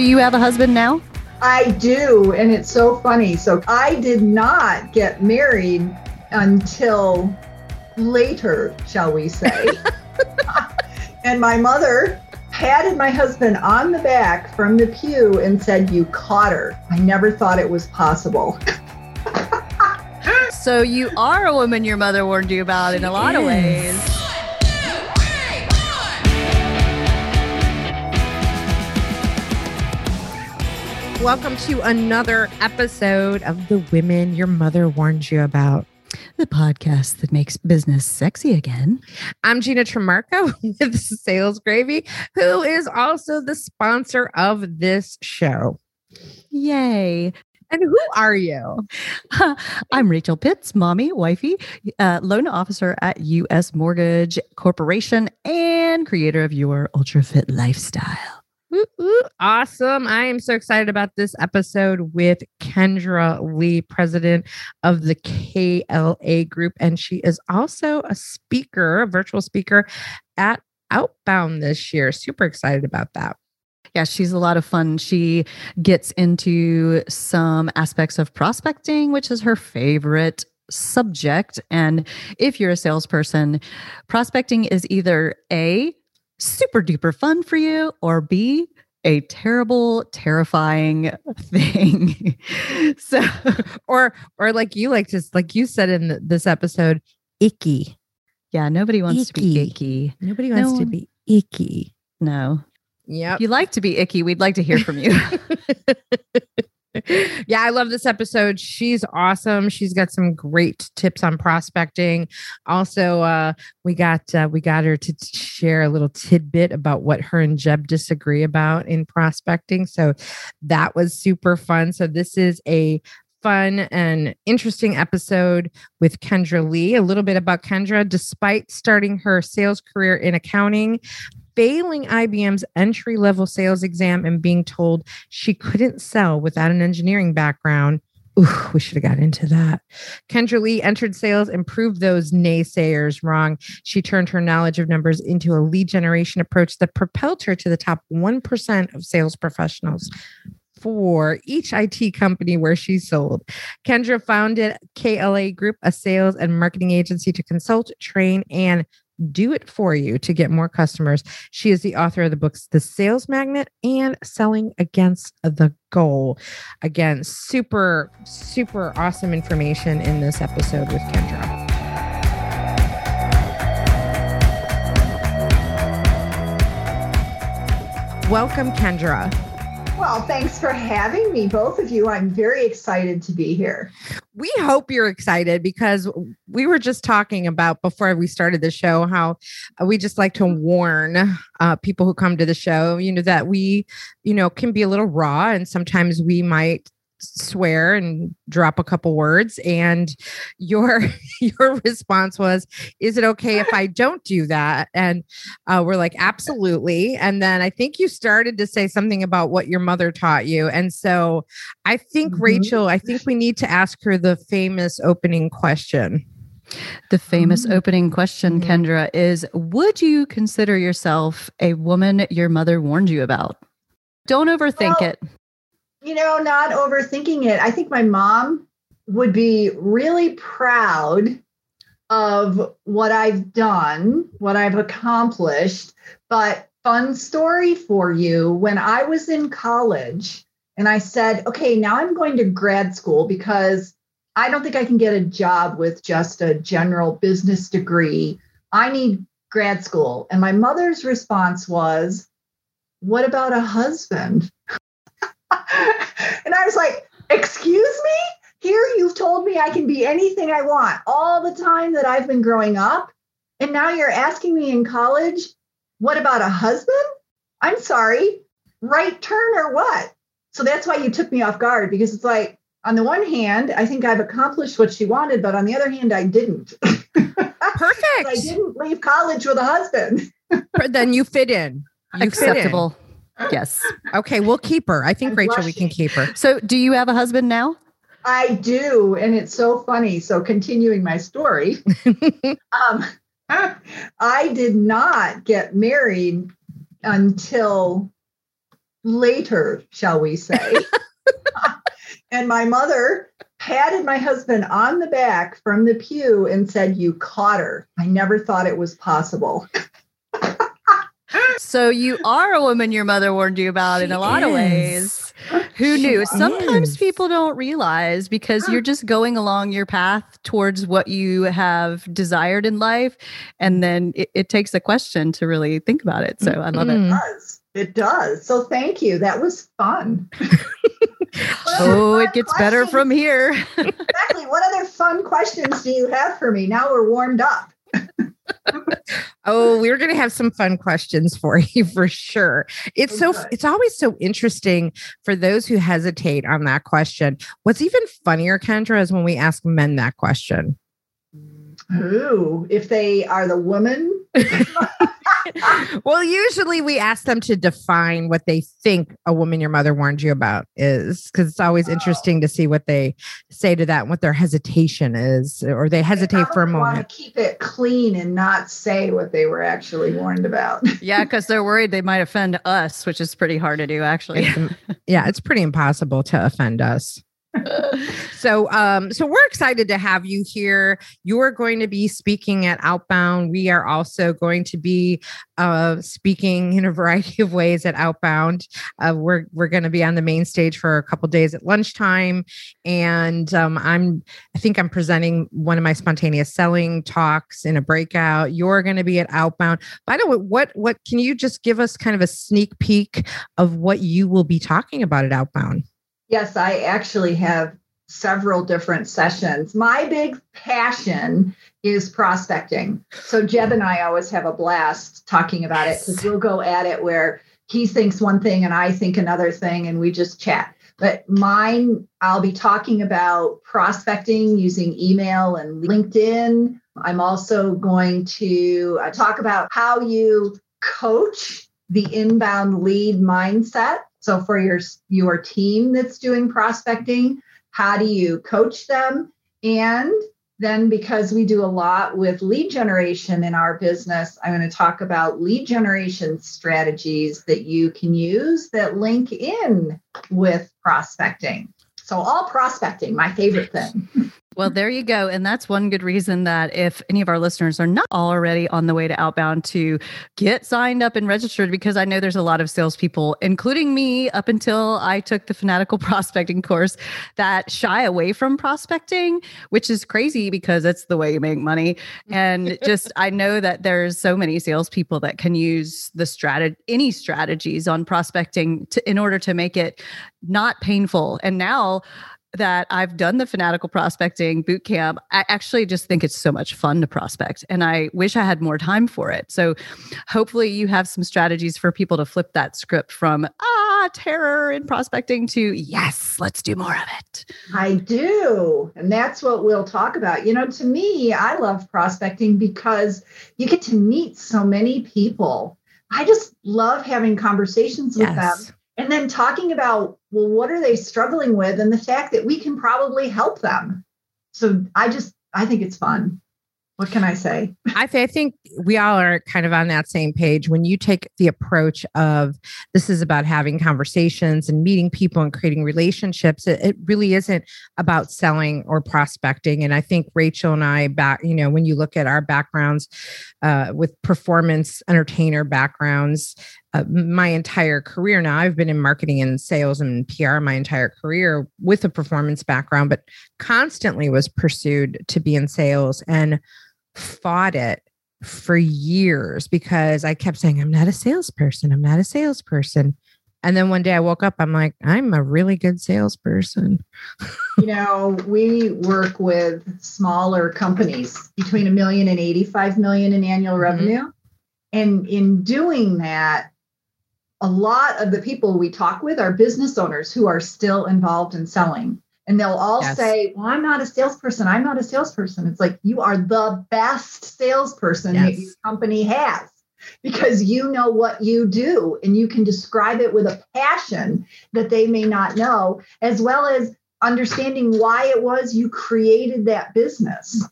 Do you have a husband now? I do, and it's so funny. So I did not get married until later, shall we say. and my mother patted my husband on the back from the pew and said, You caught her. I never thought it was possible. so you are a woman your mother warned you about in a lot of ways. Welcome to another episode of The Women Your Mother Warned You About. The podcast that makes business sexy again. I'm Gina Trimarco with Sales Gravy, who is also the sponsor of this show. Yay. And who are you? I'm Rachel Pitts, mommy, wifey, uh, loan officer at U.S. Mortgage Corporation, and creator of Your Ultra Fit Lifestyle. Ooh, ooh, awesome. I am so excited about this episode with Kendra Lee, president of the KLA Group. And she is also a speaker, a virtual speaker at Outbound this year. Super excited about that. Yeah, she's a lot of fun. She gets into some aspects of prospecting, which is her favorite subject. And if you're a salesperson, prospecting is either A, super duper fun for you, or B, a terrible, terrifying thing. so, or, or like you like to, like you said in the, this episode, icky. Yeah, nobody wants icky. to be icky. Nobody wants no to be icky. No. Yeah. If you like to be icky, we'd like to hear from you. yeah, I love this episode. She's awesome. She's got some great tips on prospecting. Also, uh, we got uh, we got her to t- share a little tidbit about what her and Jeb disagree about in prospecting. So that was super fun. So this is a fun and interesting episode with Kendra Lee. A little bit about Kendra. Despite starting her sales career in accounting, failing IBM's entry level sales exam and being told she couldn't sell without an engineering background. Ooh, we should have got into that. Kendra Lee entered sales and proved those naysayers wrong. She turned her knowledge of numbers into a lead generation approach that propelled her to the top 1% of sales professionals for each IT company where she sold. Kendra founded KLA Group, a sales and marketing agency to consult, train, and do it for you to get more customers. She is the author of the books The Sales Magnet and Selling Against the Goal. Again, super, super awesome information in this episode with Kendra. Welcome, Kendra. Well, thanks for having me, both of you. I'm very excited to be here. We hope you're excited because we were just talking about before we started the show how uh, we just like to warn uh, people who come to the show, you know, that we, you know, can be a little raw and sometimes we might swear and drop a couple words and your your response was is it okay if i don't do that and uh, we're like absolutely and then i think you started to say something about what your mother taught you and so i think mm-hmm. rachel i think we need to ask her the famous opening question the famous mm-hmm. opening question, mm-hmm. Kendra, is Would you consider yourself a woman your mother warned you about? Don't overthink well, it you know, not overthinking it. I think my mom would be really proud of what I've done, what I've accomplished. But fun story for you when I was in college and I said, okay, now I'm going to grad school because I don't think I can get a job with just a general business degree. I need grad school. And my mother's response was, what about a husband? And I was like, excuse me? Here you've told me I can be anything I want all the time that I've been growing up. And now you're asking me in college, what about a husband? I'm sorry, right turn or what? So that's why you took me off guard because it's like, on the one hand, I think I've accomplished what she wanted, but on the other hand, I didn't. Perfect. I didn't leave college with a husband. then you fit in. You Acceptable. Fit in. Yes. Okay, we'll keep her. I think I'm Rachel, blushing. we can keep her. So, do you have a husband now? I do, and it's so funny. So, continuing my story, um, I did not get married until later, shall we say. and my mother patted my husband on the back from the pew and said, You caught her. I never thought it was possible. So you are a woman your mother warned you about she in a lot is. of ways. Who she knew? Is. Sometimes people don't realize because you're just going along your path towards what you have desired in life. And then it, it takes a question to really think about it. So I love mm-hmm. it. It does. It does. So thank you. That was fun. oh, it gets questions? better from here. exactly. What other fun questions do you have for me? Now we're warmed up oh, we're going to have some fun questions for you for sure. It's so it's always so interesting for those who hesitate on that question. What's even funnier, Kendra, is when we ask men that question. Who, if they are the woman well, usually we ask them to define what they think a woman your mother warned you about is because it's always oh. interesting to see what they say to that and what their hesitation is, or they hesitate for a moment. Want to keep it clean and not say what they were actually warned about. yeah, because they're worried they might offend us, which is pretty hard to do, actually. yeah, it's pretty impossible to offend us so um so we're excited to have you here. You're going to be speaking at outbound. We are also going to be uh speaking in a variety of ways at outbound. Uh, we're we're going to be on the main stage for a couple days at lunchtime. And um i'm i think i'm presenting one of my spontaneous selling talks in a breakout. You're going to be at outbound. By the way what what can you just give us kind of a sneak peek of what you will be talking about at outbound Yes, I actually have several different sessions. My big passion is prospecting. So Jeb and I always have a blast talking about it because we'll go at it where he thinks one thing and I think another thing and we just chat. But mine, I'll be talking about prospecting using email and LinkedIn. I'm also going to uh, talk about how you coach the inbound lead mindset so for your your team that's doing prospecting, how do you coach them? And then because we do a lot with lead generation in our business, I'm going to talk about lead generation strategies that you can use that link in with prospecting. So all prospecting, my favorite thing. Well, there you go. And that's one good reason that if any of our listeners are not already on the way to Outbound to get signed up and registered, because I know there's a lot of salespeople, including me, up until I took the Fanatical Prospecting course, that shy away from prospecting, which is crazy because it's the way you make money. Mm-hmm. And just, I know that there's so many salespeople that can use the strategy, any strategies on prospecting to, in order to make it not painful. And now, that I've done the fanatical prospecting boot camp, I actually just think it's so much fun to prospect. And I wish I had more time for it. So hopefully you have some strategies for people to flip that script from ah, terror in prospecting to yes, let's do more of it. I do. And that's what we'll talk about. You know, to me, I love prospecting because you get to meet so many people. I just love having conversations with yes. them and then talking about well what are they struggling with and the fact that we can probably help them so i just i think it's fun what can I say? I, th- I, think we all are kind of on that same page. When you take the approach of this is about having conversations and meeting people and creating relationships, it, it really isn't about selling or prospecting. And I think Rachel and I back, you know, when you look at our backgrounds uh, with performance entertainer backgrounds, uh, my entire career now i've been in marketing and sales and pr my entire career with a performance background but constantly was pursued to be in sales and fought it for years because I kept saying, I'm not a salesperson. I'm not a salesperson. And then one day I woke up, I'm like, I'm a really good salesperson. you know, we work with smaller companies between a million and 85 million in annual mm-hmm. revenue. Mm-hmm. And in doing that, a lot of the people we talk with are business owners who are still involved in selling. And they'll all yes. say, Well, I'm not a salesperson. I'm not a salesperson. It's like you are the best salesperson yes. that your company has because you know what you do and you can describe it with a passion that they may not know, as well as understanding why it was you created that business.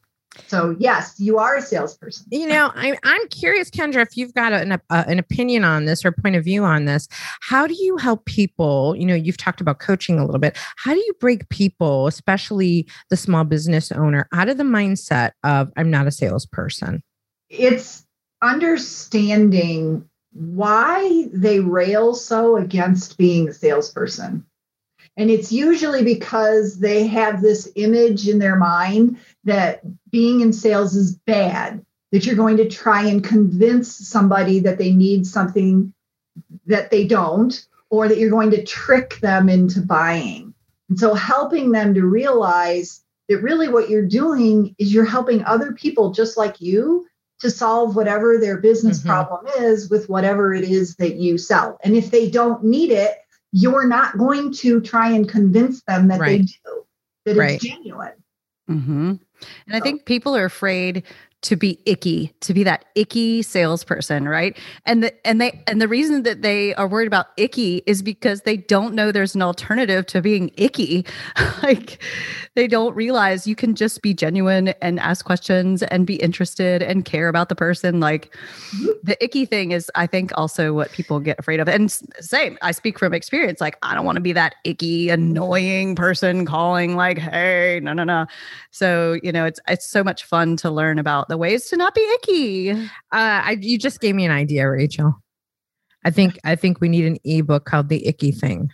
So yes, you are a salesperson. You know, I'm I'm curious, Kendra, if you've got an uh, an opinion on this or point of view on this. How do you help people? You know, you've talked about coaching a little bit. How do you break people, especially the small business owner, out of the mindset of I'm not a salesperson? It's understanding why they rail so against being a salesperson. And it's usually because they have this image in their mind that being in sales is bad, that you're going to try and convince somebody that they need something that they don't, or that you're going to trick them into buying. And so helping them to realize that really what you're doing is you're helping other people just like you to solve whatever their business mm-hmm. problem is with whatever it is that you sell. And if they don't need it, you're not going to try and convince them that right. they do, that right. it's genuine. Mm-hmm. And I think people are afraid to be icky, to be that icky salesperson, right? And the and they and the reason that they are worried about icky is because they don't know there's an alternative to being icky. like they don't realize you can just be genuine and ask questions and be interested and care about the person. Like the icky thing is I think also what people get afraid of. And same, I speak from experience. Like I don't want to be that icky, annoying person calling like, "Hey, no, no, no." So, you know, it's it's so much fun to learn about the ways to not be icky. Uh, I, you just gave me an idea, Rachel. I think I think we need an ebook called the icky thing.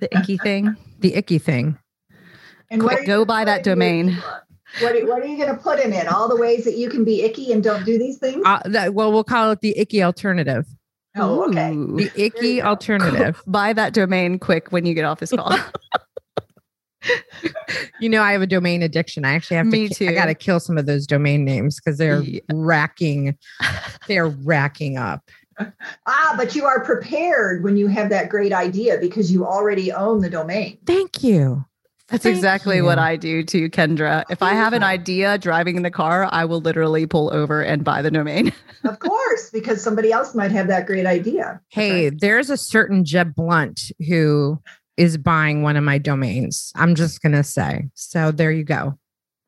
The icky thing. the icky thing. And Quick, go buy that domain. What are, what are you going to put in it? All the ways that you can be icky and don't do these things? Uh, that, well, we'll call it the icky alternative. Oh, okay. The icky alternative. Buy that domain quick when you get off this call. you know, I have a domain addiction. I actually have Me to. Too. I got to kill some of those domain names because they're yeah. racking. They're racking up. Ah, but you are prepared when you have that great idea because you already own the domain. Thank you. That's Thank exactly you. what I do to Kendra. If I have an idea driving in the car, I will literally pull over and buy the domain. of course, because somebody else might have that great idea. Hey, there's a certain Jeb Blunt who is buying one of my domains. I'm just going to say. So there you go.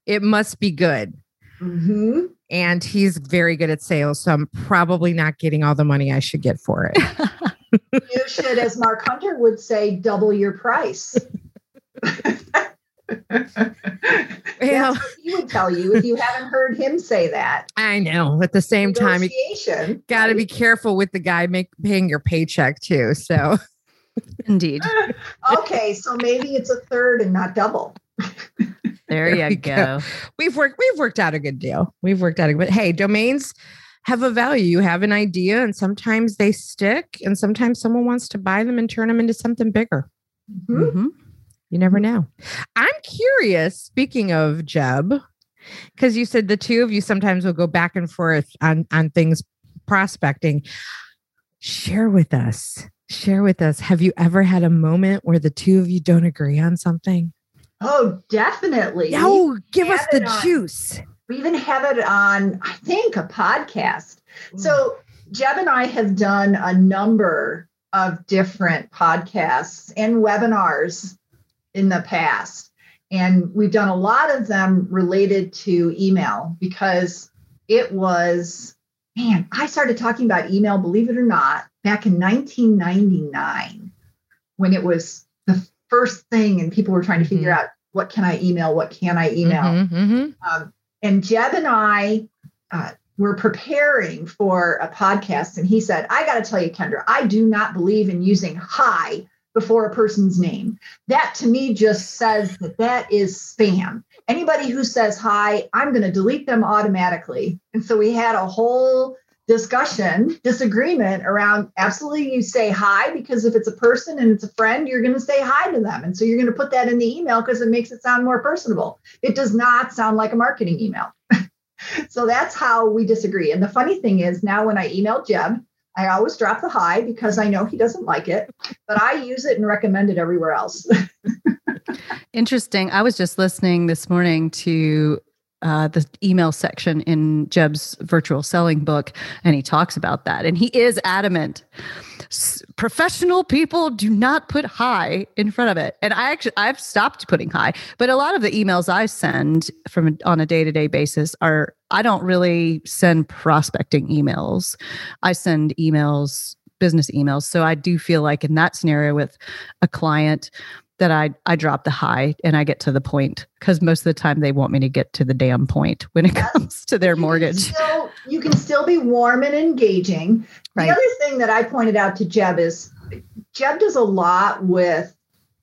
It must be good. Mm-hmm. And he's very good at sales. So I'm probably not getting all the money I should get for it. you should, as Mark Hunter would say, double your price. yeah. he would tell you if you haven't heard him say that. I know. At the same time, you got to be careful with the guy make, paying your paycheck too. So Indeed. okay, so maybe it's a third and not double. there, there you go. go. We've worked we've worked out a good deal. We've worked out a good hey, domains have a value. You have an idea and sometimes they stick and sometimes someone wants to buy them and turn them into something bigger. Mm-hmm. Mm-hmm. You never know. I'm curious, speaking of Jeb, because you said the two of you sometimes will go back and forth on, on things prospecting. Share with us share with us have you ever had a moment where the two of you don't agree on something? Oh, definitely. Oh, give us the on, juice. We even have it on, I think, a podcast. Ooh. So, Jeb and I have done a number of different podcasts and webinars in the past. And we've done a lot of them related to email because it was, man, I started talking about email, believe it or not, back in 1999 when it was the first thing and people were trying to figure mm-hmm. out what can I email, what can I email. Mm-hmm, mm-hmm. Um, and Jeb and I uh, were preparing for a podcast, and he said, I got to tell you, Kendra, I do not believe in using hi before a person's name. That to me just says that that is spam. Anybody who says hi, I'm going to delete them automatically. And so we had a whole discussion, disagreement around absolutely you say hi because if it's a person and it's a friend, you're going to say hi to them. And so you're going to put that in the email because it makes it sound more personable. It does not sound like a marketing email. so that's how we disagree. And the funny thing is now when I email Jeb, I always drop the hi because I know he doesn't like it, but I use it and recommend it everywhere else. Interesting. I was just listening this morning to uh, the email section in Jeb's virtual selling book, and he talks about that. And he is adamant. S- professional people do not put hi in front of it. And I actually I've stopped putting hi. but a lot of the emails I send from on a day to day basis are I don't really send prospecting emails. I send emails business emails. So I do feel like in that scenario with a client that I I drop the hi and I get to the point because most of the time they want me to get to the damn point when it comes to their You mortgage. still- you can still be warm and engaging. Right. The other thing that I pointed out to Jeb is Jeb does a lot with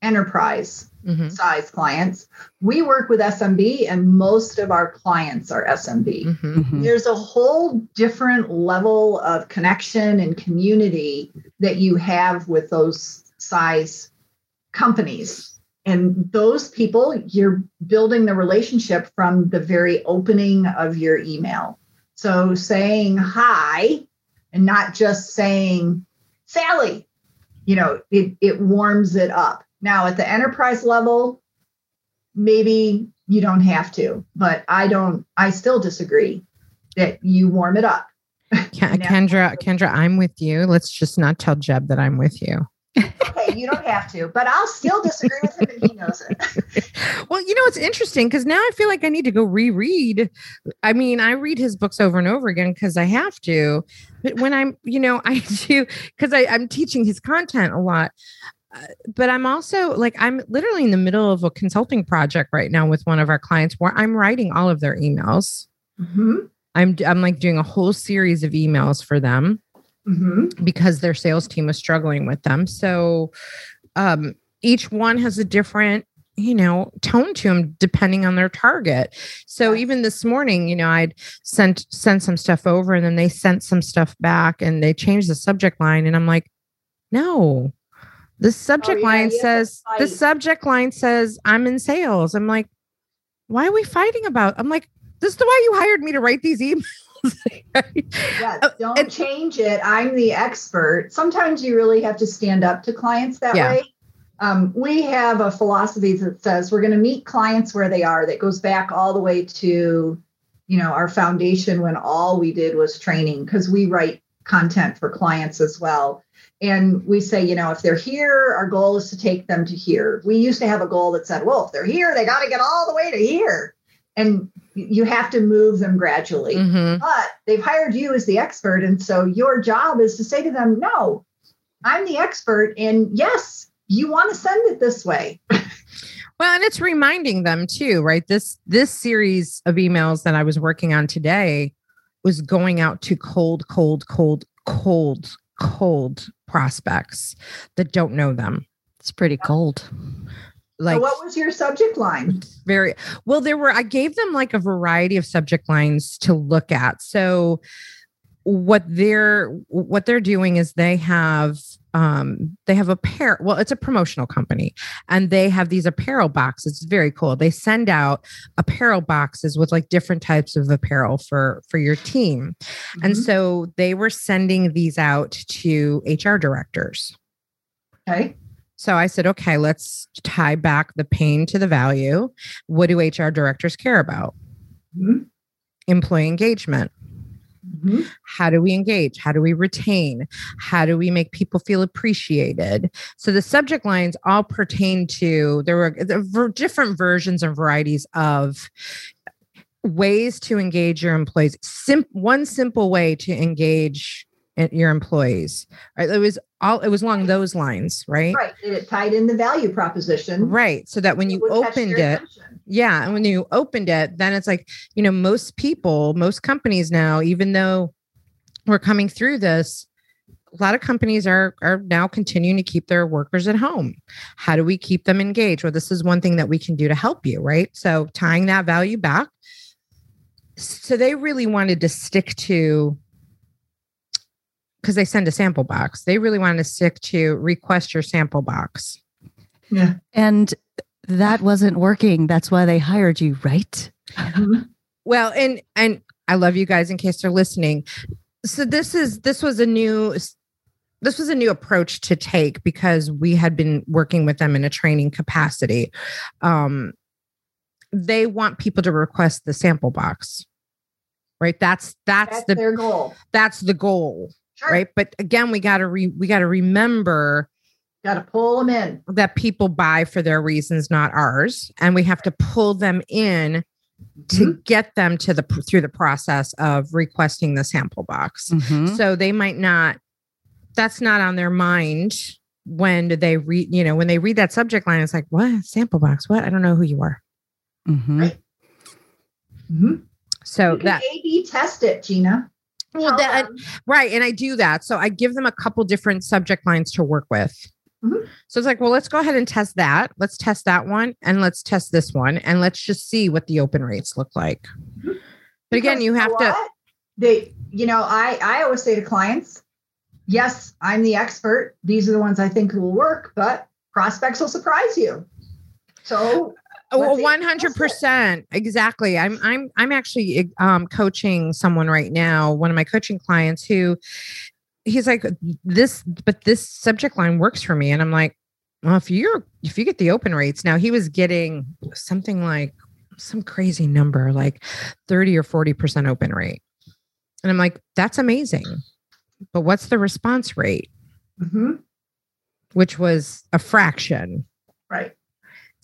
enterprise Mhm, size clients. We work with SMB, and most of our clients are SMB. mhm. Mhm. There's a whole different level of connection and community that you have with those size companies. And those people, you're building the relationship from the very opening of your email. So saying hi and not just saying Sally, you know, it, it warms it up. Now at the enterprise level, maybe you don't have to, but I don't, I still disagree that you warm it up. Kendra, Kendra, I'm with you. Let's just not tell Jeb that I'm with you. Okay, you don't have to, but I'll still disagree with him and he knows it. Well, you know, it's interesting because now I feel like I need to go reread. I mean, I read his books over and over again because I have to. But when I'm, you know, I do because I'm teaching his content a lot. Uh, but I'm also like, I'm literally in the middle of a consulting project right now with one of our clients where I'm writing all of their emails. Mhm, I'm, I'm like doing a whole series of emails for them mhm. because their sales team was struggling with them. So um, each one has a different, you know, tone to them depending on their target. So even this morning, you know, I'd sent sent some stuff over and then they sent some stuff back and they changed the subject line and I'm like, no. The subject Oh, yeah, line to says the subject line says I'm in sales. I'm like, why are we fighting about? I'm like, this is the why you hired me to write these emails. Yeah, Oh, don't and- change it. I'm the expert. Sometimes you really have to stand up to clients that Yeah. way. Um, we have a philosophy that says we're going to meet clients where they are. That goes back all the way to, you know, our foundation when all we did was training because we write content for clients as well. And we say, you know, if they're here, our goal is to take them to here. We used to have a goal that said, well, if they're here, they got to get all the way to here. And you have to move them gradually Mhm. but they've hired you as the expert. And so your job is to say to them, no, I'm the expert. And yes, you want to send it this way. Well, and it's reminding them too, right? This this series of emails that I was working on today was going out to cold, cold, cold, cold, cold prospects that don't know them. It's pretty cold. Like so what was your subject line? very well there were i gave them like a variety of subject lines to look at so what they're what they're doing is they have um they have a pair well it's a promotional company and they have these apparel boxes it's very cool they send out apparel boxes with like different types of apparel for for your team and Mhm. so they were sending these out to hr directors okay. So I said, okay, let's tie back the pain to the value. What do HR directors care about? Mhm. Employee engagement. Mhm. How do we engage? How do we retain? How do we make people feel appreciated? So the subject lines all pertain to there were there were different versions and varieties of ways to engage your employees. Sim- one simple way to engage your employees. Right? It was all it was along those lines, right? Right. And it tied in the value proposition. Right. So that when you It would catch opened it, attention. yeah. And when you opened it, then it's like, you know, most people, most companies now, even though we're coming through this, a lot of companies are are now continuing to keep their workers at home. How do we keep them engaged? Well, this is one thing that we can do to help you, right? So tying that value back. So they really wanted to stick to because they send a sample box. They really wanted to stick to request your sample box. Yeah. And that wasn't working. That's why they hired you, right? Mhm. Well, and and I love you guys in case they're listening. So this is this was a new this was a new approach to take because we had been working with them in a training capacity. Um they want people to request the sample box. Right? That's that's, That's the their goal. that's the goal, Sure. right? But again, we got to re, we got to remember Got to pull them in. that people buy for their reasons, not ours, and we have to pull them in to Mhm. get them to the through the process of requesting the sample box. Mhm. So they might not. That's not on their mind when they read. You know, when they read that subject line, it's like, "What sample box? What? I don't know who you are." Mm-hmm. Right. Mhm. So You can that A/B test it, Gina. Well, that. Right. And I do that. So I give them a couple different subject lines to work with. Mhm. So it's like, well, let's go ahead and test that. Let's test that one and let's test this one and let's just see what the open rates look like. Mhm. But again, Because you have to. They, you know, I I always say to clients, yes, I'm the expert. These are the ones I think will work, but prospects will surprise you. So one hundred percent exactly. I'm I'm I'm actually um, coaching someone right now, one of my coaching clients who he's like this, but this subject line works for me, and I'm like, well, if you're if you get the open rates now, he was getting something like some crazy number, like thirty or forty percent open rate, and I'm like, that's amazing, but what's the response rate? mhm, Which was a fraction. right.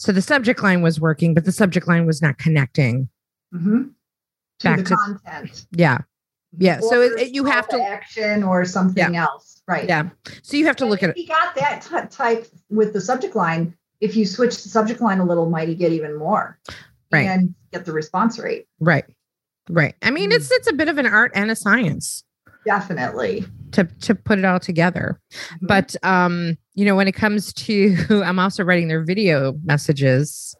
So the subject line was working, but the subject line was not connecting. mhm, To Back the to- content. Yeah. Yeah, so it- you have to- action or something else. Right. Yeah. So you have to And look at if it. you got that t- type with the subject line, if you switch the subject line a little, might you get even more Right. and get the response rate. Right. Right. I mean, Mm. it's it's a bit of an art and a science Definitely. to to put it all together. Mhm. But um, you know, when it comes to I'm also writing their video messages.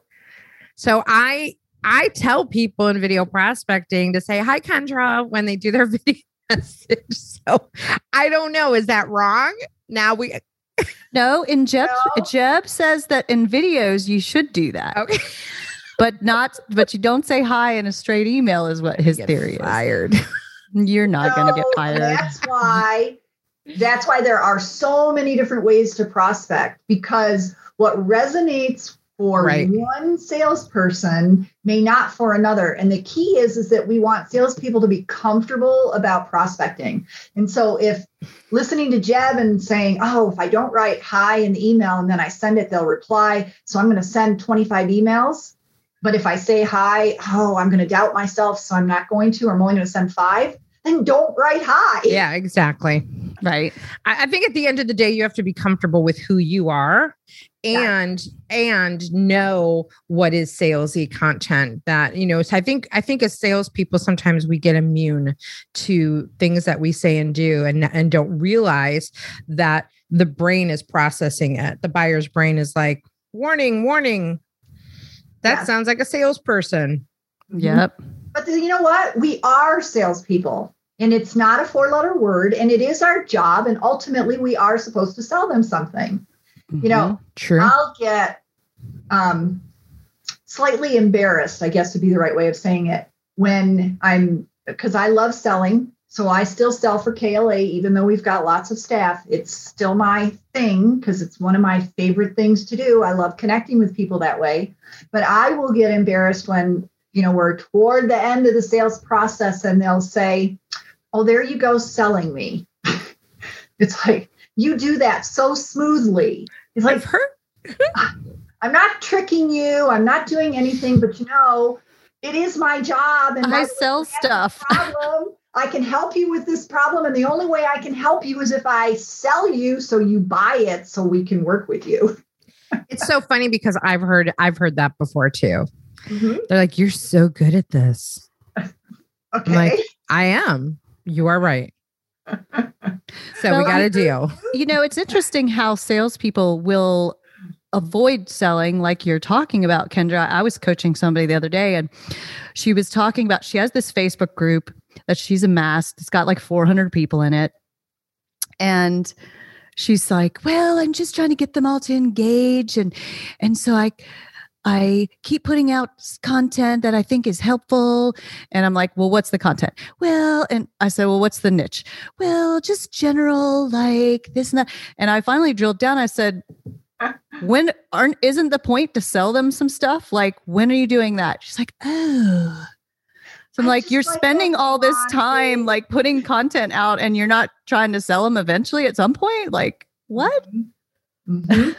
So I I tell people in video prospecting to say hi Kendra when they do their video message. So I don't know, is that wrong? Now we No, in Jeb, No. Jeb says that in videos you should do that, okay. but not. But you don't say hi in a straight email, is what his theory fired. is. You're not going to get fired. That's why that's why there are so many different ways to prospect because what resonates for Right. one salesperson may not for another. And the key is is that we want salespeople to be comfortable about prospecting. And so if listening to Jeb and saying, oh, if I don't write hi in the email and then I send it, they'll reply. So I'm going to send 25 emails. But if I say hi, oh, I'm going to doubt myself. So I'm not going to, or I'm only going to send five, then don't write hi. Yeah, exactly. Right. I, I think at the end of the day, you have to be comfortable with who you are Yeah. and and know what is salesy content that you know so i think i think as salespeople sometimes we get immune to things that we say and do and and don't realize that the brain is processing it the buyer's brain is like warning warning that Yeah. sounds like a salesperson Yep. But you know what? We are salespeople, and it's not a four letter word, and it is our job. And ultimately, we are supposed to sell them something. You know, true I'll get um, slightly embarrassed, I guess would be the right way of saying it, when I'm because I love selling. So I still sell for KLA, even though we've got lots of staff. It's still my thing because it's one of my favorite things to do. I love connecting with people that way. But I will get embarrassed when, you know, we're toward the end of the sales process and they'll say, Oh, there you go, selling me. it's like, you do that so smoothly. It's like, i've heard I'm not tricking you. I'm not doing anything, but you know, it is my job. And I sell stuff. problem. I can help you with this problem. And the only way I can help you is if I sell you so you buy it so we can work with you. it's so funny because i've heard i've heard that before too Mhm. they're like you're so good at this Okay. Like- I am. You are right. So we got a deal. You know, it's interesting how salespeople will avoid selling, like you're talking about, Kendra. I was coaching somebody the other day, and she was talking about she has this Facebook group that she's amassed. It's got like 400 people in it. And she's like, "Well, I'm just trying to get them all to engage and and so I I keep putting out content that I think is helpful." And I'm like, "Well, what's the content?" Well, and I said, "Well, what's the niche?" Well, just general like this and that. And I finally drilled down. I said, when aren't isn't the point to sell them some stuff? Like, when are you doing that? She's like, oh. So I'm I like, you're like spending all this time like putting content out and you're not trying to sell them eventually at some point? Like, what? Mhm.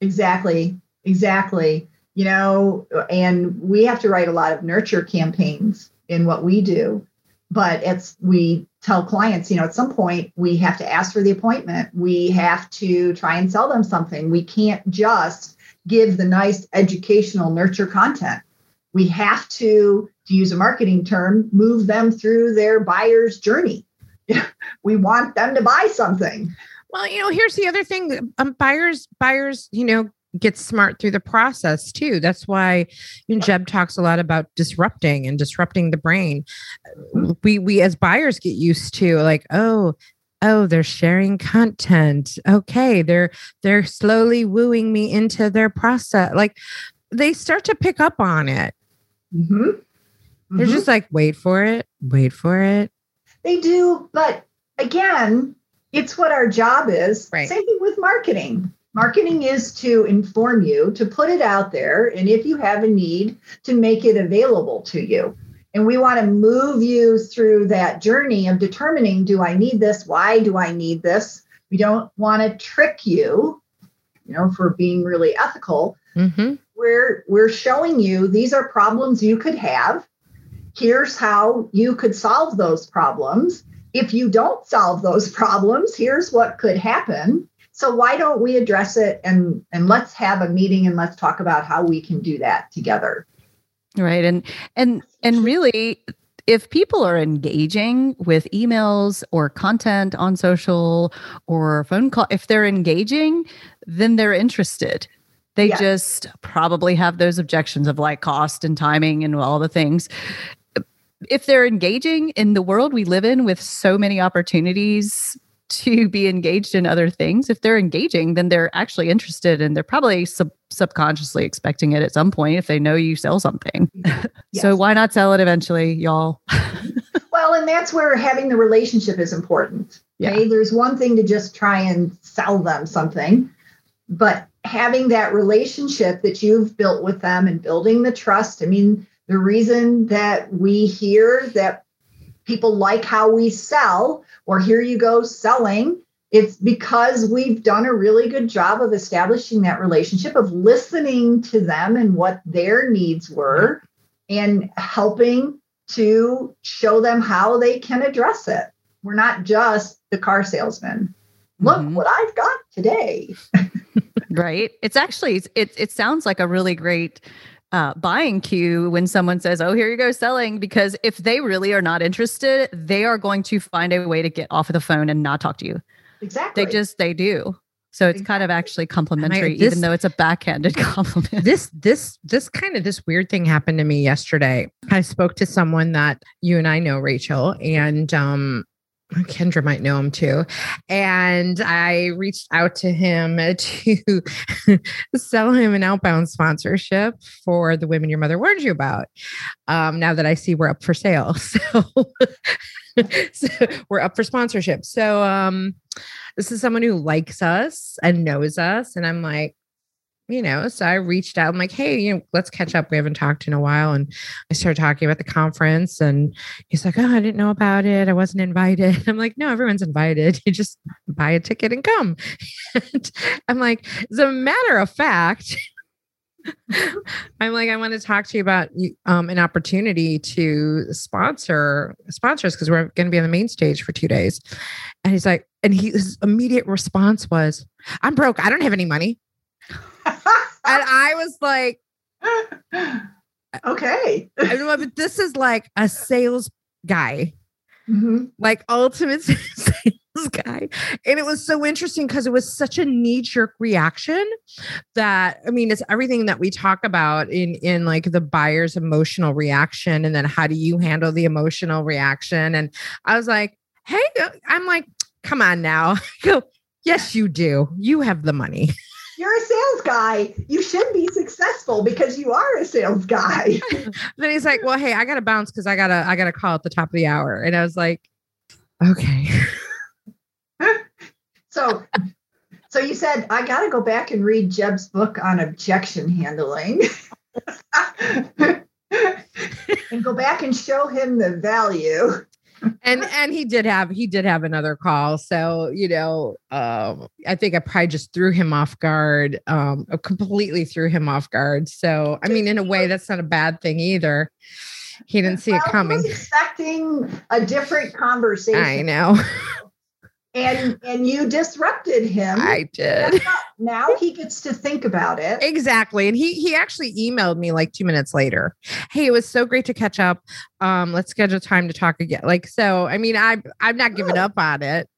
exactly. Exactly. You know, and we have to write a lot of nurture campaigns in what we do. But it's we tell clients, you know, at some point we have to ask for the appointment. We have to try and sell them something. We can't just give the nice educational nurture content. We have to, to use a marketing term, move them through their buyer's journey. we want them to buy something. Well, you know, here's the other thing. Um, buyers, buyers, you know, get smart through the process too. That's why you know, Jeb talks a lot about disrupting and disrupting the brain. We we as buyers get used to like, oh, oh, they're sharing content. Okay, they're they're slowly wooing me into their process. Like they start to pick up on it. Mhm. They're Mhm. just like, wait for it, wait for it. They do, but again, it's what our job is. Right. Same thing with marketing. Marketing is to inform you, to put it out there, and if you have a need, to make it available to you. And we want to move you through that journey of determining do I need this? Why do I need this? We don't want to trick you, you know, for being really ethical. Mm-hmm. We're we're showing you these are problems you could have. Here's how you could solve those problems. If you don't solve those problems, here's what could happen. So why don't we address it and and let's have a meeting and let's talk about how we can do that together. Right. And and and really if people are engaging with emails or content on social or phone call, if they're engaging, then they're interested. They Yeah. just probably have those objections of like cost and timing and all the things. If they're engaging in the world we live in with so many opportunities to be engaged in other things, if they're engaging, then they're actually interested and they're probably sub- subconsciously expecting it at some point if they know you sell something. So why not sell it eventually, y'all? Well, and that's where having the relationship is important. Yeah. Okay. There's one thing to just try and sell them something, but having that relationship that you've built with them and building the trust. I mean, the reason that we hear that people like how we sell, or here you go selling, it's because we've done a really good job of establishing that relationship, of listening to them and what their needs were, and helping to show them how they can address it. We're not just the car salesman. Look Mhm. what I've got today. right it's actually it, it sounds like a really great uh, buying cue when someone says oh here you go selling because if they really are not interested they are going to find a way to get off of the phone and not talk to you. Exactly. they just they do. So it's kind of actually complimentary this- even though it's a backhanded compliment. This this this kind of this weird thing happened to me yesterday. I spoke to someone that you and i know rachel and um kendra might know him too. And i reached out to him to sell him an outbound sponsorship for the women your mother warned you about um now that i see we're up for sale. So, so we're up for sponsorship. So um this is someone who likes us and knows us. And i'm like you know, so I reached out. I'm like, hey, you know, let's catch up. We haven't talked in a while. And I started talking about the conference. And he's like, oh, I didn't know about it. I wasn't invited. I'm like, no, everyone's invited. You just buy a ticket and come. And I'm like, as a matter of fact, I'm like, I want to talk to you about um, an opportunity to sponsor sponsors because we're going to be on the main stage for two days. And he's like, and he, his immediate response was, I'm broke. I don't have any money. And I was like, okay. I know, but this is like a sales guy, Mhm. like ultimate sales guy. And it was so interesting because it was such a knee jerk reaction that I mean, it's everything that we talk about in in like the buyer's emotional reaction, and then how do you handle the emotional reaction? And I was like, hey, I'm like, come on now, I go. Yes, you do. You have the money. You're a sales guy. You should be successful because you are a sales guy. then he's like, "Well, hey, I gotta bounce because I gotta I gotta call at the top of the hour." And I was like, "Okay." so So you said I got to go back and read Jeb's book on objection handling. and go back and show him the value. And and he did have he did have another call. So you know um i think i probably just threw him off guard um completely threw him off guard. So i mean in a way that's not a bad thing either. He didn't see well, it coming. expecting a different conversation. i know and and you disrupted him. I did. Now he gets to think about it. Exactly. And he he actually emailed me like two minutes later. Hey it was so great to catch up. Um let's schedule time to talk again. Like so i mean i'm i'm not giving up on it.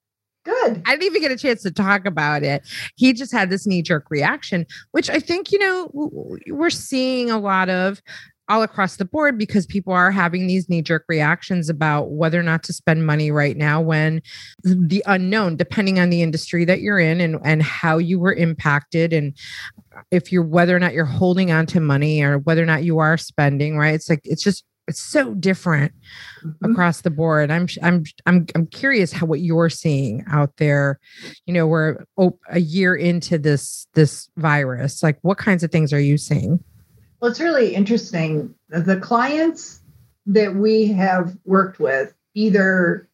Good. I didn't even get a chance to talk about it. He just had this knee-jerk reaction which i think you know we're seeing a lot of all across the board because people are having these knee jerk reactions about whether or not to spend money right now when the unknown, depending on the industry that you're in and, and how you were impacted and if you're whether or not you're holding on to money or whether or not you are spending, right? It's like it's just it's so different mm-hmm. across the board. I'm I'm I'm I'm curious how what you're seeing out there. You know, we're oh, a year into this this virus. Like, what kinds of things are you seeing? Well, it's really interesting. The clients that we have worked with either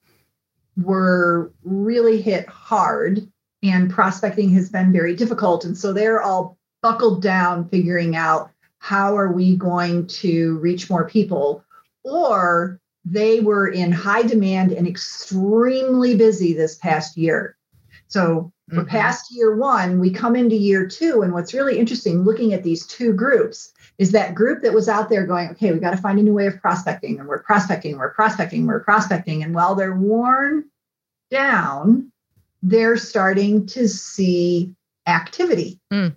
were really hit hard and prospecting has been very difficult. And so they're all buckled down figuring out how are we going to reach more people or they were in high demand and extremely busy this past year. So for mm-hmm. past year one, we come into year two. And what's really interesting looking at these two groups is that group that was out there going, okay, we got to find a new way of prospecting, and we're prospecting, we're prospecting, we're prospecting. And while they're worn down, they're starting to see activity. Mm.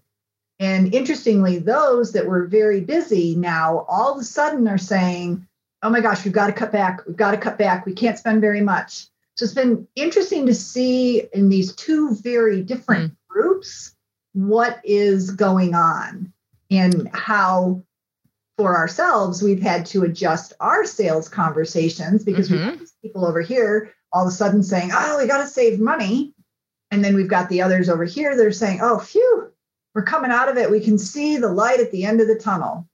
And interestingly, those that were very busy now all of a sudden are saying, oh my gosh, we've got to cut back, we've got to cut back, we can't spend very much. So it's been interesting to see in these two very different mm. groups what is going on and how for ourselves we've had to adjust our sales conversations because mm-hmm. we have people over here all of a sudden saying oh we got to save money. And then we've got the others over here that are saying oh phew we're coming out of it. We can see the light at the end of the tunnel.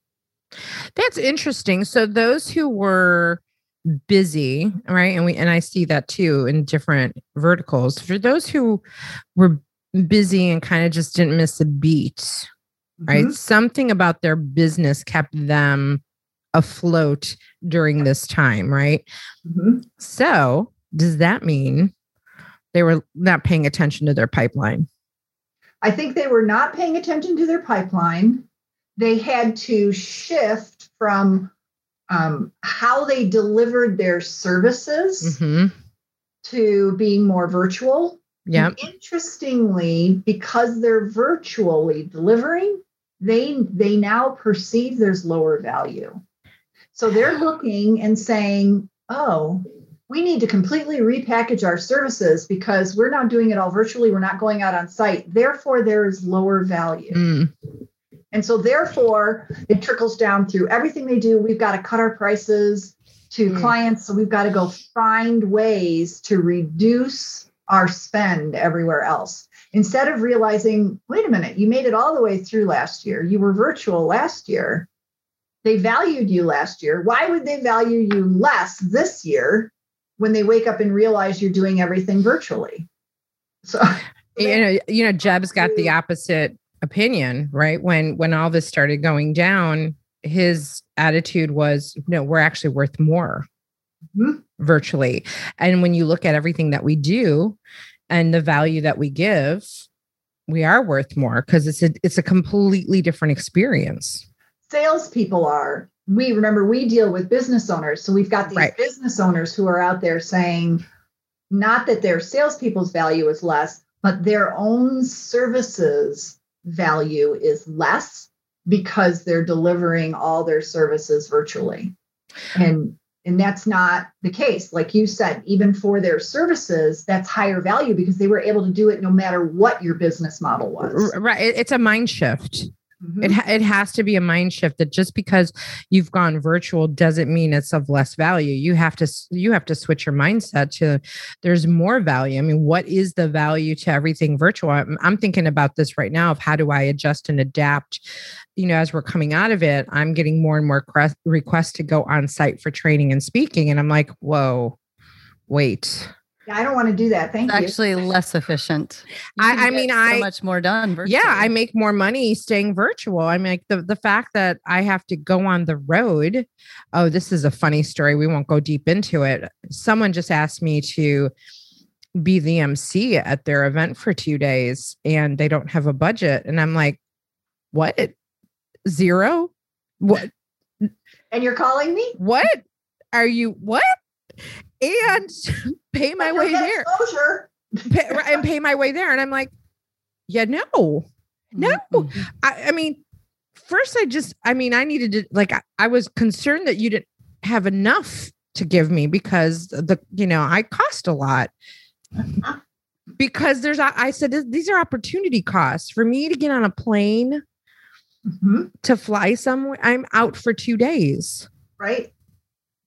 That's interesting. So those who were busy right and we and i see that too in different verticals for those who were busy and kind of just didn't miss a beat right? Mm-hmm. Something about their business kept them afloat during this time, right? Mm-hmm. So, does that mean they were not paying attention to their pipeline? I think they were not paying attention to their pipeline. They had to shift from um, how they delivered their services mm-hmm. to being more virtual. Yeah. Interestingly, because they're virtually delivering, they they now perceive there's lower value. So they're looking and saying oh we need to completely repackage our services because we're not doing it all virtually. We're not going out on site. Therefore there is lower value. Mm. and so therefore it trickles down through everything they do. We've got to cut our prices to mm. clients. So we've got to go find ways to reduce our spend everywhere else instead of realizing, wait a minute, you made it all the way through last year. You were virtual last year. They valued you last year. Why would they value you less this year when they wake up and realize you're doing everything virtually? So you know, you know, Jeb's got the opposite opinion, right? When when all this started going down, his attitude was, no, we're actually worth more mm-hmm. virtually. And when you look at everything that we do, and the value that we give, we are worth more because it's a it's a completely different experience. Salespeople are. We remember we deal with business owners. So we've got these right. business owners who are out there saying, not that their salespeople's value is less, but their own services value is less because they're delivering all their services virtually. And and that's not the case. Like you said, even for their services, that's higher value because they were able to do it no matter what your business model was. Right. It's a mind shift. Mhm. It, ha- it has to be a mind shift that just because you've gone virtual doesn't mean it's of less value. You have to you have to switch your mindset to there's more value. I mean, what is the value to everything virtual? I'm, I'm thinking about this right now of how do I adjust and adapt. You know, as we're coming out of it, I'm getting more and more requests to go on site for training and speaking, and I'm like, whoa, wait. Yeah, I don't want to do that. Thank It's you. actually less efficient. I- can I get mean, so I- much more done. Virtually. Yeah, I make more money staying virtual. I mean, like the, the fact that I have to go on the road. Oh, this is a funny story. We won't go deep into it. Someone just asked me to be the MC at their event for two days and they don't have a budget. And I'm like, what? Zero? What? and you're calling me? What? Are you what? And pay my way there. Pay, and pay my way there. And I'm like, yeah, no. No. Mhm. I, I mean, first, I just, I mean, I needed to, like, I, I was concerned that you didn't have enough to give me because the, you know, I cost a lot. Because there's, I said, these are opportunity costs for me to get on a plane Mhm. to fly somewhere. I'm out for two days. Right?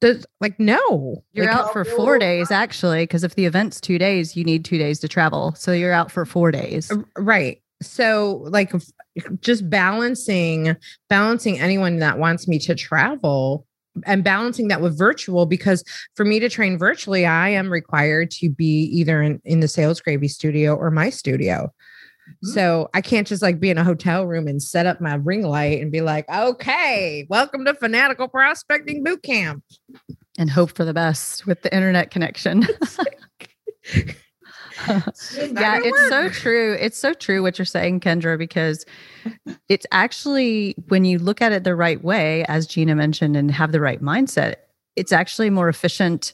There's like, no, You're Like, out for four days actually, because if the event's two days, you need two days to travel. So you're out for four days. Right so like just balancing balancing anyone that wants me to travel and balancing that with virtual because for me to train virtually i am required to be either in, in the sales gravy studio or my studio Mhm. so i can't just like be in a hotel room and set up my ring light and be like okay welcome to fanatical prospecting boot camp and hope for the best with the internet connection. It's yeah, gonna it's so true. It's so true what you're saying, Kendra, because it's actually when you look at it the right way, as Gina mentioned, and have the right mindset, it's actually more efficient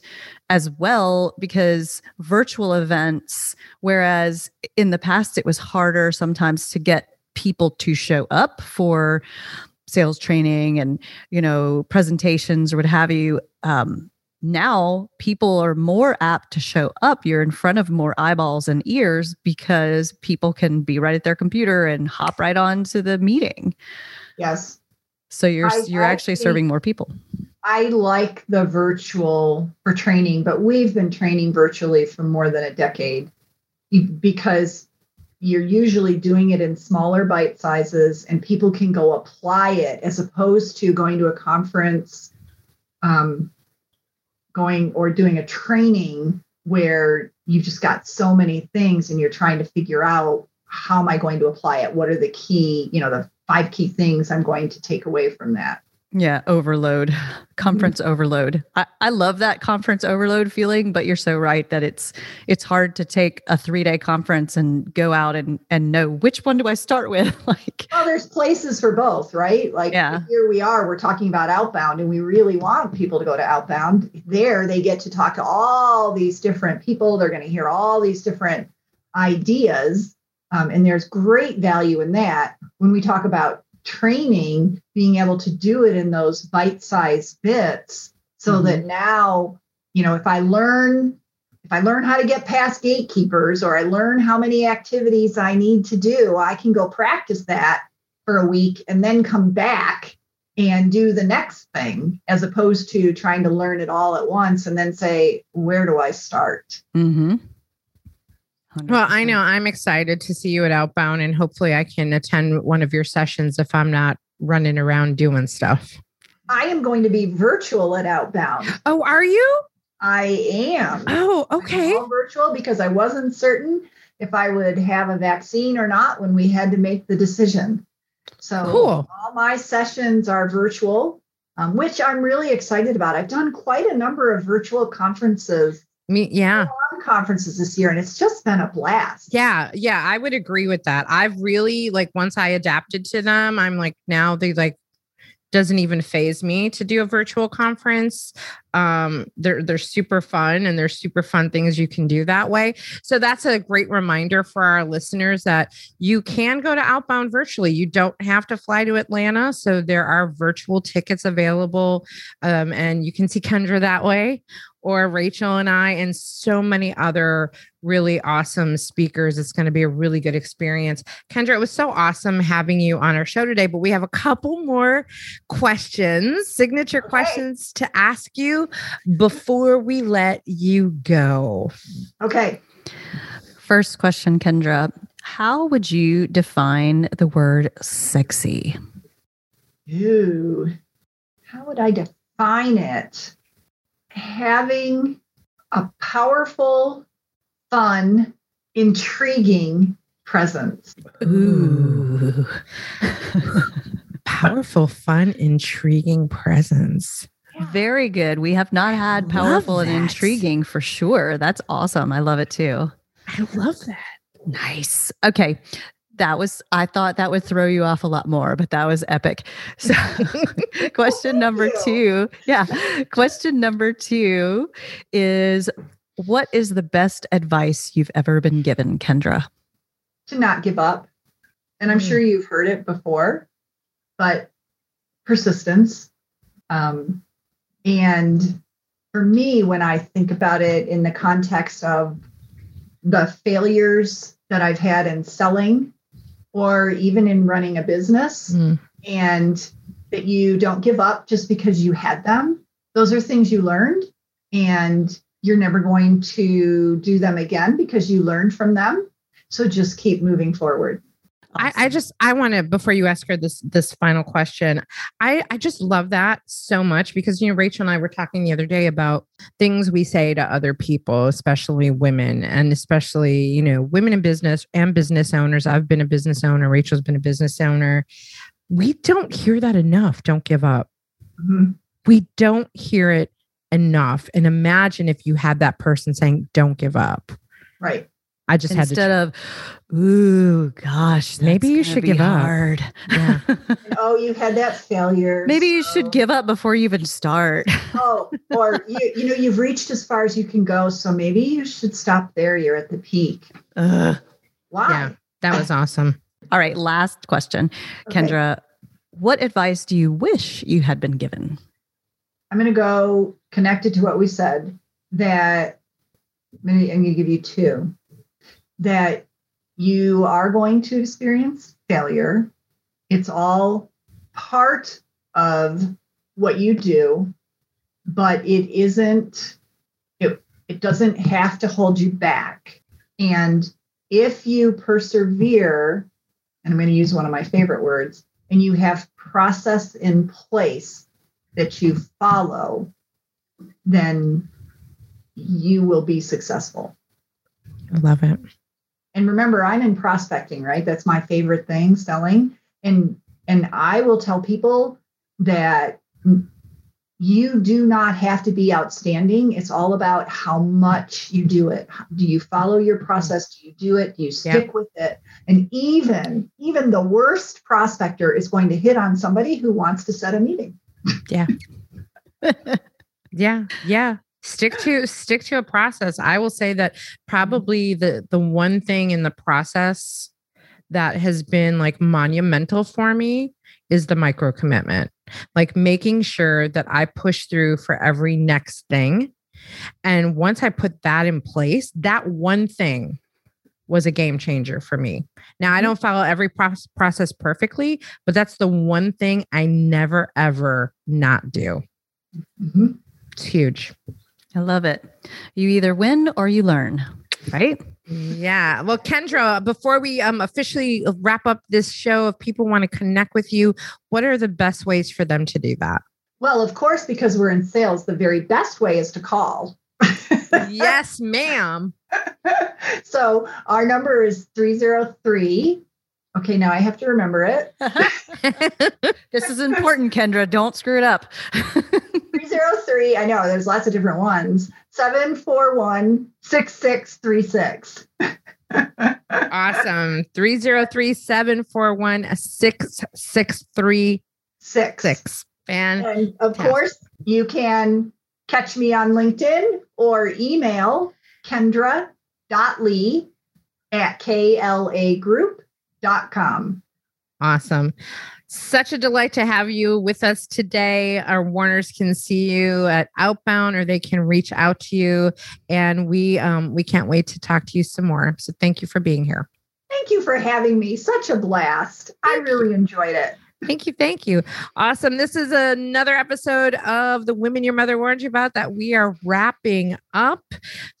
as well because virtual events, whereas in the past it was harder sometimes to get people to show up for sales training and you know presentations or what have you. Um, now people are more apt to show up. You're in front of more eyeballs and ears because people can be right at their computer and hop right on to the meeting. Yes. So you're I- you're I actually serving more people I like the virtual for training, but we've been training virtually for more than a decade because you're usually doing it in smaller bite sizes and people can go apply it as opposed to going to a conference, um, going or doing a training where you've just got so many things and you're trying to figure out how am I going to apply it? What are the key, you know, the five key things I'm going to take away from that? yeah overload Mm-hmm. conference overload I, I love that conference overload feeling but you're so right that it's it's hard to take a three day conference and go out and and know which one do i start with like Well, there's places for both, right? Like Yeah. here we are, we're talking about outbound, and we really want people to go to outbound. There, they get to talk to all these different people. They're going to hear all these different ideas. Um, and there's great value in that. When we talk about training, being able to do it in those bite sized bits so that now, you know, if I learn if I learn how to get past gatekeepers or I learn how many activities I need to do, I can go practice that for a week and then come back and do the next thing as opposed to trying to learn it all at once and then say, where do I start? mm-hmm. Well, I know I'm excited to see you at Outbound, and hopefully, I can attend one of your sessions if I'm not running around doing stuff. I am going to be virtual at Outbound. Oh, are you? I am. Oh, okay. all virtual because I wasn't certain if I would have a vaccine or not when we had to make the decision. So Cool. all my sessions are virtual, um, which I'm really excited about. I've done quite a number of virtual conferences, Me, yeah. conferences this year, and it's just been a blast. Yeah, yeah, I would agree with that. I've really like once I adapted to them, I'm like now they like doesn't even phase me to do a virtual conference. Um, they're they're super fun and there's super fun things you can do that way. So that's a great reminder for our listeners that you can go to Outbound virtually. You don't have to fly to Atlanta. So there are virtual tickets available, um, and you can see Kendra that way. Or Rachel and I, and so many other really awesome speakers. It's going to be a really good experience. Kendra, it was so awesome having you on our show today, but we have a couple more questions, signature okay. questions to ask you before we let you go. Okay. First question, Kendra. How would you define the word sexy? Ooh, how would I define it? Having a powerful, fun, intriguing presence. Ooh. powerful, fun, intriguing presence. Very good. We have not had powerful and intriguing for sure. That's awesome. I love it too. I love that. Nice. Okay that was i thought that would throw you off a lot more but that was epic. So question number two yeah question number two is what is the best advice you've ever been given kendra? To not give up. And i'm mm. sure you've heard it before but persistence um, and for me when i think about it in the context of the failures that i've had in selling or even in running a business mm. and that you don't give up just because you had them. Those are things you learned and you're never going to do them again because you learned from them. So just keep moving forward. I, I just I want to before you ask her this this final question. I I just love that so much because you know Rachel and I were talking the other day about things we say to other people, especially women, and especially you know women in business and business owners. I've been a business owner. Rachel's been a business owner. We don't hear that enough. Don't give up. Mm-hmm. We don't hear it enough. And imagine if you had that person saying, "Don't give up." Right. I just instead had of, ooh, gosh, maybe you should give hard. up. Yeah. oh, you had that failure. Maybe so. you should give up before you even start. oh, or you, you know, you've reached as far as you can go, so maybe you should stop there. You're at the peak. Uh, Why? Yeah, that was awesome. All right, last question, okay. Kendra. What advice do you wish you had been given? I'm going to go connected to what we said. That I'm going to give you two that you are going to experience failure. It's all part of what you do, but it isn't, it, it doesn't have to hold you back. And if you persevere, and I'm going to use one of my favorite words, and you have process in place that you follow, then you will be successful. I love it. And remember, I'm in prospecting, right? That's my favorite thing, selling. And and I will tell people that you do not have to be outstanding. It's all about how much you do it. Do you follow your process? Do you do it? Do you stick yeah. with it? And even even the worst prospector is going to hit on somebody who wants to set a meeting. Yeah. yeah. Yeah stick to stick to a process. I will say that probably the the one thing in the process that has been like monumental for me is the micro commitment like making sure that i push through for every next thing. And once i put that in place that one thing was a game changer for me. Now i mm-hmm. don't follow every process perfectly but that's the one thing i never ever not do. Mm-hmm. it's huge I love it. You either win or you learn, right? Yeah. Well, Kendra, before we um, officially wrap up this show, if people want to connect with you, what are the best ways for them to do that? Well, of course, because we're in sales, the very best way is to call. yes, ma'am. so our number is 303. Okay, now I have to remember it. this is important, Kendra. Don't screw it up. 303, I know there's lots of different ones. 741 6636. awesome. 303 741 6636. And of course, you can catch me on LinkedIn or email kendra.lee at klagroup.com. Awesome. Such a delight to have you with us today. Our Warners can see you at Outbound, or they can reach out to you, and we um, we can't wait to talk to you some more. So thank you for being here. Thank you for having me. Such a blast. I really enjoyed it. Thank you. Thank you. Awesome. This is another episode of The Women Your Mother Warned You About that we are wrapping up.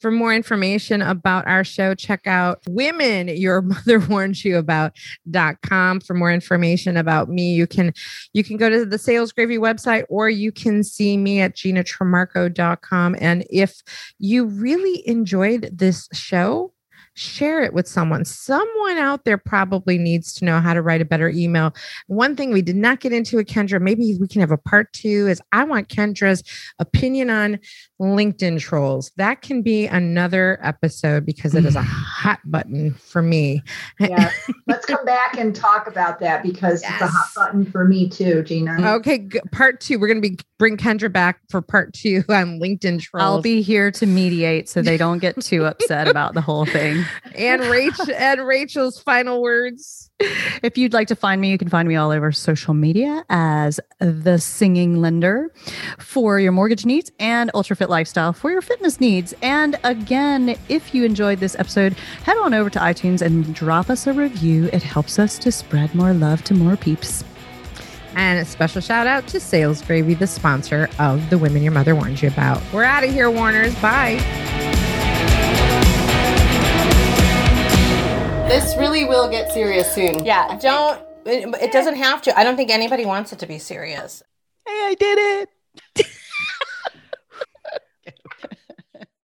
For more information about our show, check out Women Your Mother Warned You About.com. For more information about me, you can you can go to the Sales Gravy website or you can see me at ginatrimarco.com. And if you really enjoyed this show, share it with someone. Someone out there probably needs to know how to write a better email. One thing we did not get into with Kendra, maybe we can have a part two, is I want Kendra's opinion on LinkedIn trolls. That can be another episode because it is a mm. hot button for me. Yeah. Let's come back and talk about that because yes. it's a hot button for me too, Gina. Okay, g- part two. We're going to be bring Kendra back for part two on LinkedIn trolls. I'll be here to mediate so they don't get too upset about the whole thing. And Rachel and Rachel's final words. If you'd like to find me, you can find me all over social media as the singing lender for your mortgage needs and ultra fit lifestyle for your fitness needs. And again, if you enjoyed this episode, head on over to iTunes and drop us a review. It helps us to spread more love to more peeps. And a special shout out to Sales Gravy, the sponsor of the Women Your Mother Warned You About. We're out of here, Warners. Bye. This really will get serious soon. Yeah, don't. It, it doesn't have to. I don't think anybody wants it to be serious. Hey, I did it.